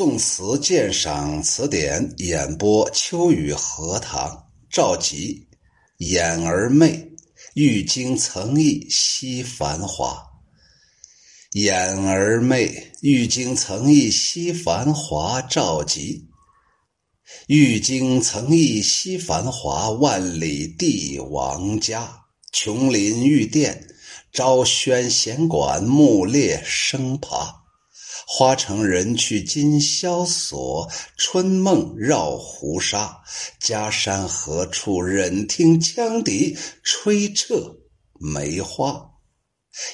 宋词鉴赏词典演播：秋雨荷塘，赵佶。眼儿媚，玉京曾忆昔繁华。眼儿媚，玉京曾忆昔繁华。赵佶。玉京曾忆昔繁华，万里帝王家。琼林玉殿，昭轩闲馆，木列生爬。花城人去今萧索，春梦绕胡沙。家山何处忍听羌笛吹彻梅花？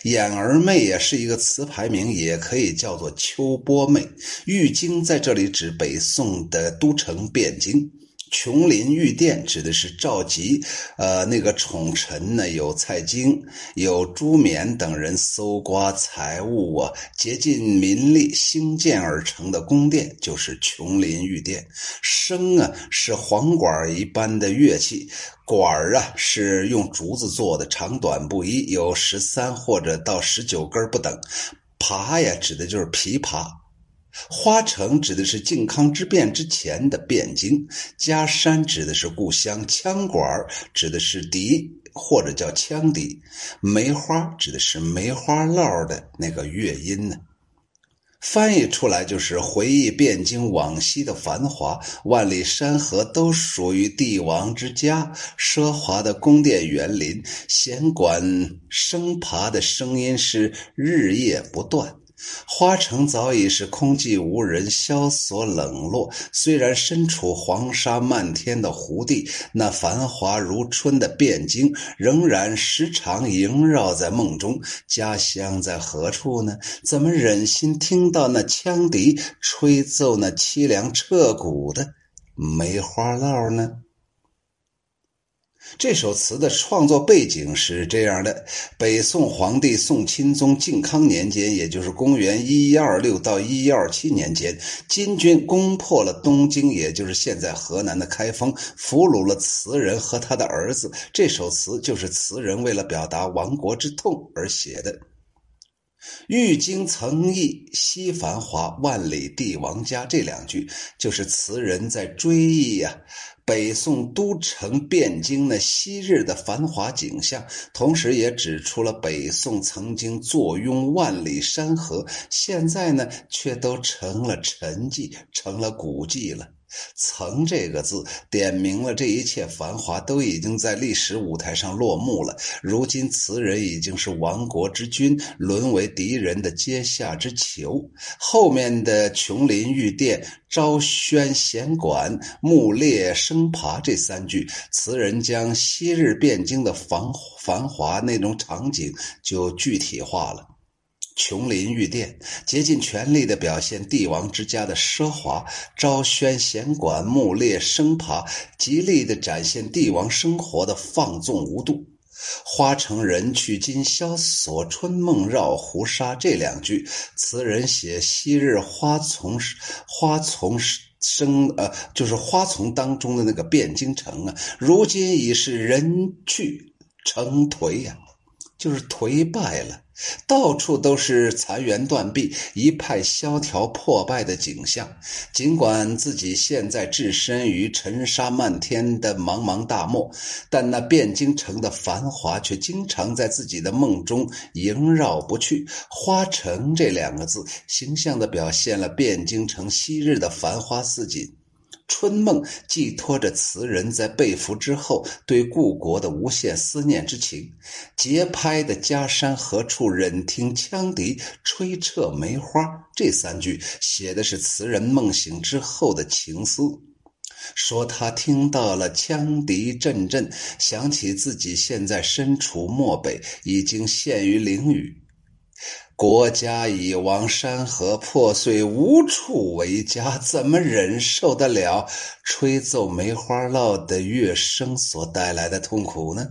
眼儿媚也是一个词牌名，也可以叫做秋波媚。玉京在这里指北宋的都城汴京。琼林玉殿指的是赵佶，呃，那个宠臣呢，有蔡京、有朱冕等人搜刮财物啊，竭尽民力兴建而成的宫殿，就是琼林玉殿。笙啊，是簧管一般的乐器，管啊是用竹子做的，长短不一，有十三或者到十九根不等。琶呀，指的就是琵琶。花城指的是靖康之变之前的汴京，家山指的是故乡，羌管指的是笛或者叫羌笛，梅花指的是梅花烙的那个乐音呢。翻译出来就是回忆汴京往昔的繁华，万里山河都属于帝王之家，奢华的宫殿园林，弦管声爬的声音是日夜不断。花城早已是空寂无人，萧索冷落。虽然身处黄沙漫天的湖地，那繁华如春的汴京仍然时常萦绕在梦中。家乡在何处呢？怎么忍心听到那羌笛吹奏那凄凉彻骨的梅花烙呢？这首词的创作背景是这样的：北宋皇帝宋钦宗靖康年间，也就是公元一一二六到一一二七年间，金军攻破了东京，也就是现在河南的开封，俘虏了词人和他的儿子。这首词就是词人为了表达亡国之痛而写的。欲京曾忆昔繁华，万里帝王家。这两句就是词人在追忆呀。北宋都城汴京那昔日的繁华景象，同时也指出了北宋曾经坐拥万里山河，现在呢却都成了沉寂，成了古迹了。曾这个字点明了这一切繁华都已经在历史舞台上落幕了。如今词人已经是亡国之君，沦为敌人的阶下之囚。后面的琼林玉殿、昭轩闲馆、木列生爬这三句，词人将昔日汴京的繁繁华那种场景就具体化了。琼林玉殿竭尽全力地表现帝王之家的奢华，昭轩闲馆、木列生爬，极力地展现帝王生活的放纵无度。花城人去今萧索，春梦绕胡沙。这两句，词人写昔日花丛花丛生呃，就是花丛当中的那个汴京城啊，如今已是人去城颓呀，就是颓败了。到处都是残垣断壁，一派萧条破败的景象。尽管自己现在置身于尘沙漫天的茫茫大漠，但那汴京城的繁华却经常在自己的梦中萦绕不去。花城这两个字，形象地表现了汴京城昔日的繁花似锦。春梦寄托着词人在被俘之后对故国的无限思念之情。节拍的“家山何处忍听羌笛吹彻梅花”这三句，写的是词人梦醒之后的情思。说他听到了羌笛阵阵，想起自己现在身处漠北，已经陷于囹圄。国家已亡，山河破碎，无处为家，怎么忍受得了吹奏梅花烙的乐声所带来的痛苦呢？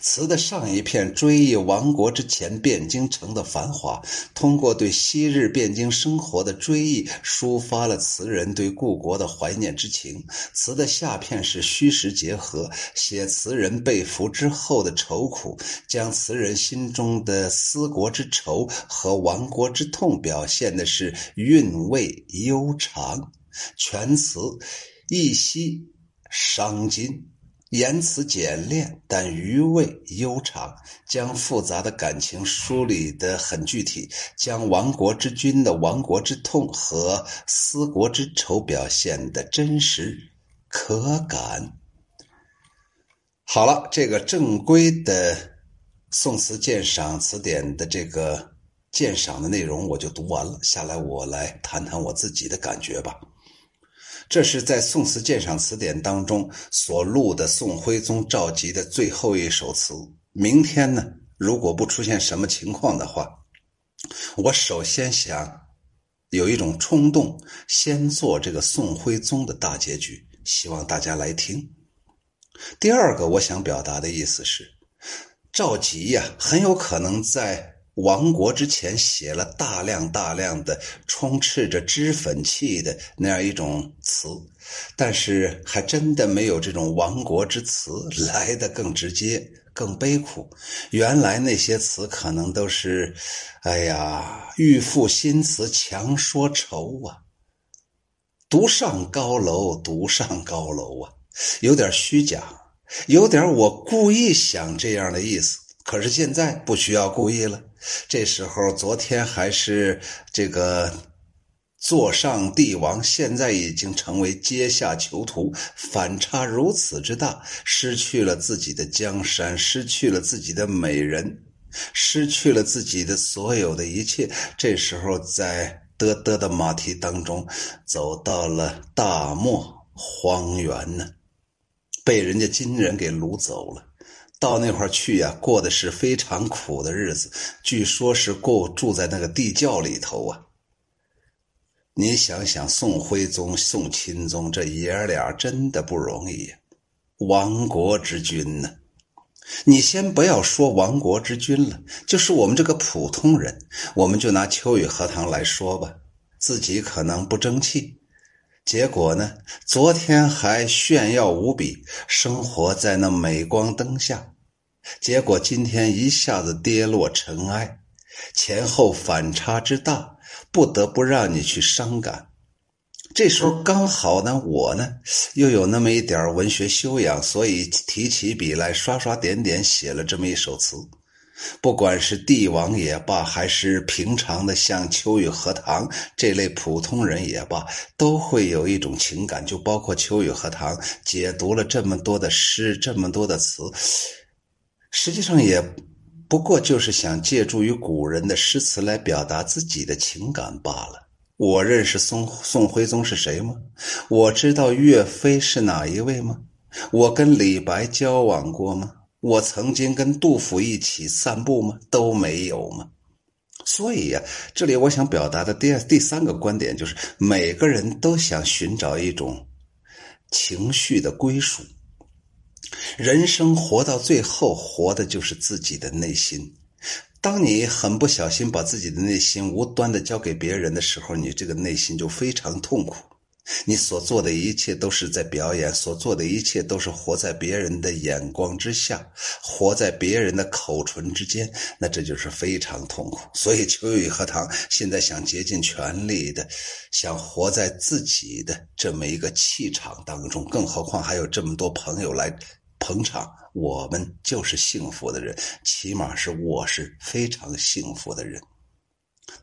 词的上一片追忆亡国之前汴京城的繁华，通过对昔日汴京生活的追忆，抒发了词人对故国的怀念之情。词的下片是虚实结合，写词人被俘之后的愁苦，将词人心中的思国之愁和亡国之痛表现的是韵味悠长。全词一息伤今。言辞简练，但余味悠长，将复杂的感情梳理得很具体，将亡国之君的亡国之痛和思国之愁表现得真实可感。好了，这个正规的宋词鉴赏词典的这个鉴赏的内容我就读完了，下来我来谈谈我自己的感觉吧。这是在《宋词鉴赏词典》当中所录的宋徽宗赵佶的最后一首词。明天呢，如果不出现什么情况的话，我首先想有一种冲动，先做这个宋徽宗的大结局，希望大家来听。第二个，我想表达的意思是，赵佶呀，很有可能在。亡国之前写了大量大量的充斥着脂粉气的那样一种词，但是还真的没有这种亡国之词来的更直接、更悲苦。原来那些词可能都是，哎呀，欲赋新词强说愁啊，独上高楼，独上高楼啊，有点虚假，有点我故意想这样的意思。可是现在不需要故意了。这时候，昨天还是这个座上帝王，现在已经成为阶下囚徒，反差如此之大，失去了自己的江山，失去了自己的美人，失去了自己的所有的一切。这时候，在嘚嘚的马蹄当中，走到了大漠荒原呢，被人家金人给掳走了。到那块儿去呀，过的是非常苦的日子。据说是过住在那个地窖里头啊。你想想，宋徽宗、宋钦宗这爷俩真的不容易呀，亡国之君呢。你先不要说亡国之君了，就是我们这个普通人，我们就拿秋雨荷塘来说吧，自己可能不争气，结果呢，昨天还炫耀无比，生活在那镁光灯下。结果今天一下子跌落尘埃，前后反差之大，不得不让你去伤感。这时候刚好呢，我呢又有那么一点文学修养，所以提起笔来刷刷点点写了这么一首词。不管是帝王也罢，还是平常的像秋雨荷塘这类普通人也罢，都会有一种情感。就包括秋雨荷塘解读了这么多的诗，这么多的词。实际上也不过就是想借助于古人的诗词来表达自己的情感罢了。我认识宋宋徽宗是谁吗？我知道岳飞是哪一位吗？我跟李白交往过吗？我曾经跟杜甫一起散步吗？都没有吗？所以呀，这里我想表达的第二、第三个观点就是，每个人都想寻找一种情绪的归属。人生活到最后，活的就是自己的内心。当你很不小心把自己的内心无端的交给别人的时候，你这个内心就非常痛苦。你所做的一切都是在表演，所做的一切都是活在别人的眼光之下，活在别人的口唇之间，那这就是非常痛苦。所以秋雨荷塘现在想竭尽全力的，想活在自己的这么一个气场当中，更何况还有这么多朋友来。捧场，我们就是幸福的人，起码是我是非常幸福的人。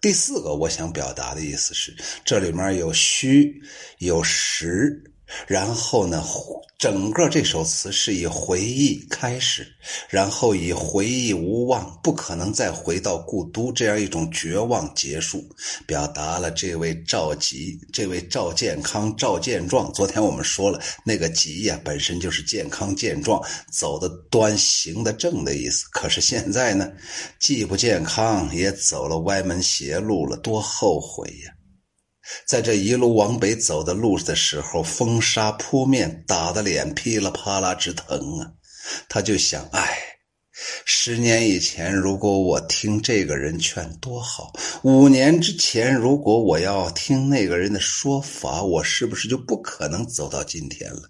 第四个，我想表达的意思是，这里面有虚，有实。然后呢，整个这首词是以回忆开始，然后以回忆无望，不可能再回到故都这样一种绝望结束，表达了这位赵吉、这位赵健康、赵健壮。昨天我们说了，那个吉呀，本身就是健康健壮、走的端、行的正的意思。可是现在呢，既不健康，也走了歪门邪路了，多后悔呀！在这一路往北走的路的时候，风沙扑面，打的脸噼里啪啦直疼啊！他就想：哎，十年以前，如果我听这个人劝多好；五年之前，如果我要听那个人的说法，我是不是就不可能走到今天了？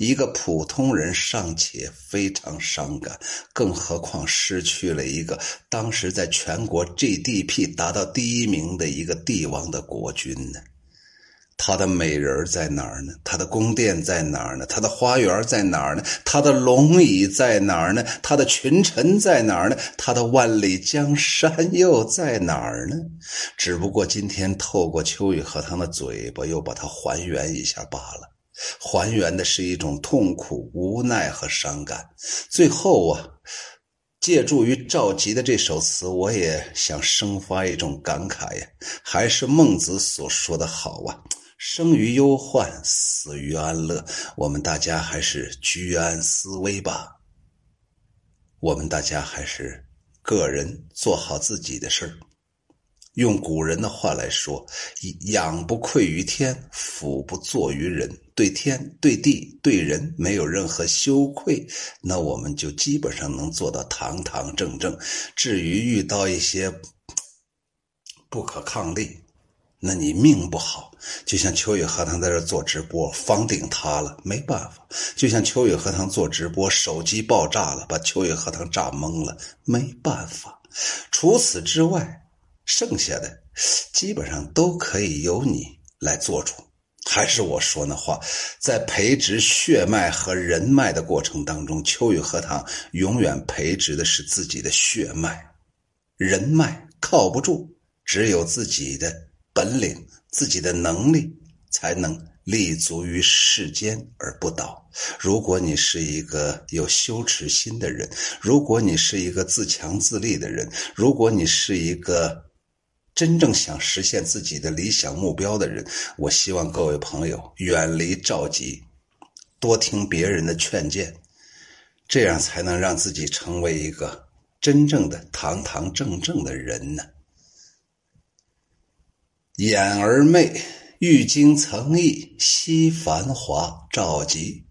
一个普通人尚且非常伤感，更何况失去了一个当时在全国 GDP 达到第一名的一个帝王的国君呢？他的美人在哪儿呢？他的宫殿在哪儿呢？他的花园在哪儿呢？他的龙椅在哪儿呢？他的群臣在哪儿呢？他的万里江山又在哪儿呢？只不过今天透过秋雨荷塘的嘴巴，又把它还原一下罢了。还原的是一种痛苦、无奈和伤感。最后啊，借助于赵佶的这首词，我也想生发一种感慨呀，还是孟子所说的好啊。生于忧患，死于安乐。我们大家还是居安思危吧。我们大家还是个人做好自己的事儿。用古人的话来说：“仰不愧于天，俯不怍于人。”对天、对地、对人没有任何羞愧，那我们就基本上能做到堂堂正正。至于遇到一些不可抗力，那你命不好，就像秋雨荷塘在这做直播，房顶塌了，没办法；就像秋雨荷塘做直播，手机爆炸了，把秋雨荷塘炸懵了，没办法。除此之外，剩下的基本上都可以由你来做主。还是我说那话，在培植血脉和人脉的过程当中，秋雨荷塘永远培植的是自己的血脉，人脉靠不住，只有自己的。本领，自己的能力，才能立足于世间而不倒。如果你是一个有羞耻心的人，如果你是一个自强自立的人，如果你是一个真正想实现自己的理想目标的人，我希望各位朋友远离召集，多听别人的劝谏，这样才能让自己成为一个真正的堂堂正正的人呢。眼儿媚，玉京曾忆昔繁华。赵集，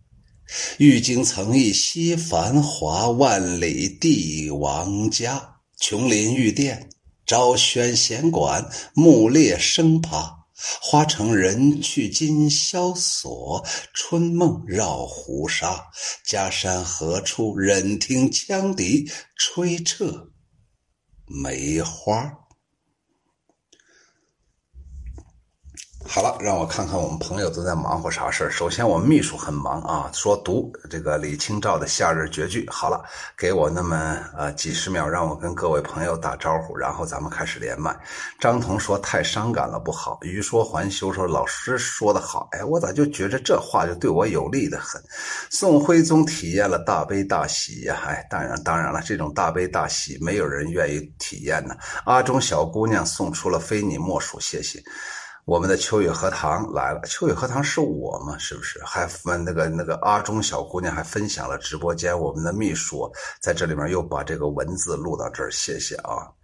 玉京曾忆昔繁华，万里帝王家。琼林玉殿，朝宣闲馆，木列生爬。花城人去今萧索，春梦绕胡沙。家山何处忍听羌笛吹彻梅花？好了，让我看看我们朋友都在忙活啥事儿。首先，我们秘书很忙啊，说读这个李清照的夏日绝句。好了，给我那么呃几十秒，让我跟各位朋友打招呼，然后咱们开始连麦。张彤说太伤感了，不好。余说还休说老师说的好，哎，我咋就觉着这话就对我有利的很。宋徽宗体验了大悲大喜呀，哎，当然当然了，这种大悲大喜没有人愿意体验呢。阿中小姑娘送出了非你莫属，谢谢。我们的秋雨荷塘来了，秋雨荷塘是我吗？是不是？还分那个那个阿忠小姑娘还分享了直播间，我们的秘书在这里面又把这个文字录到这儿，谢谢啊。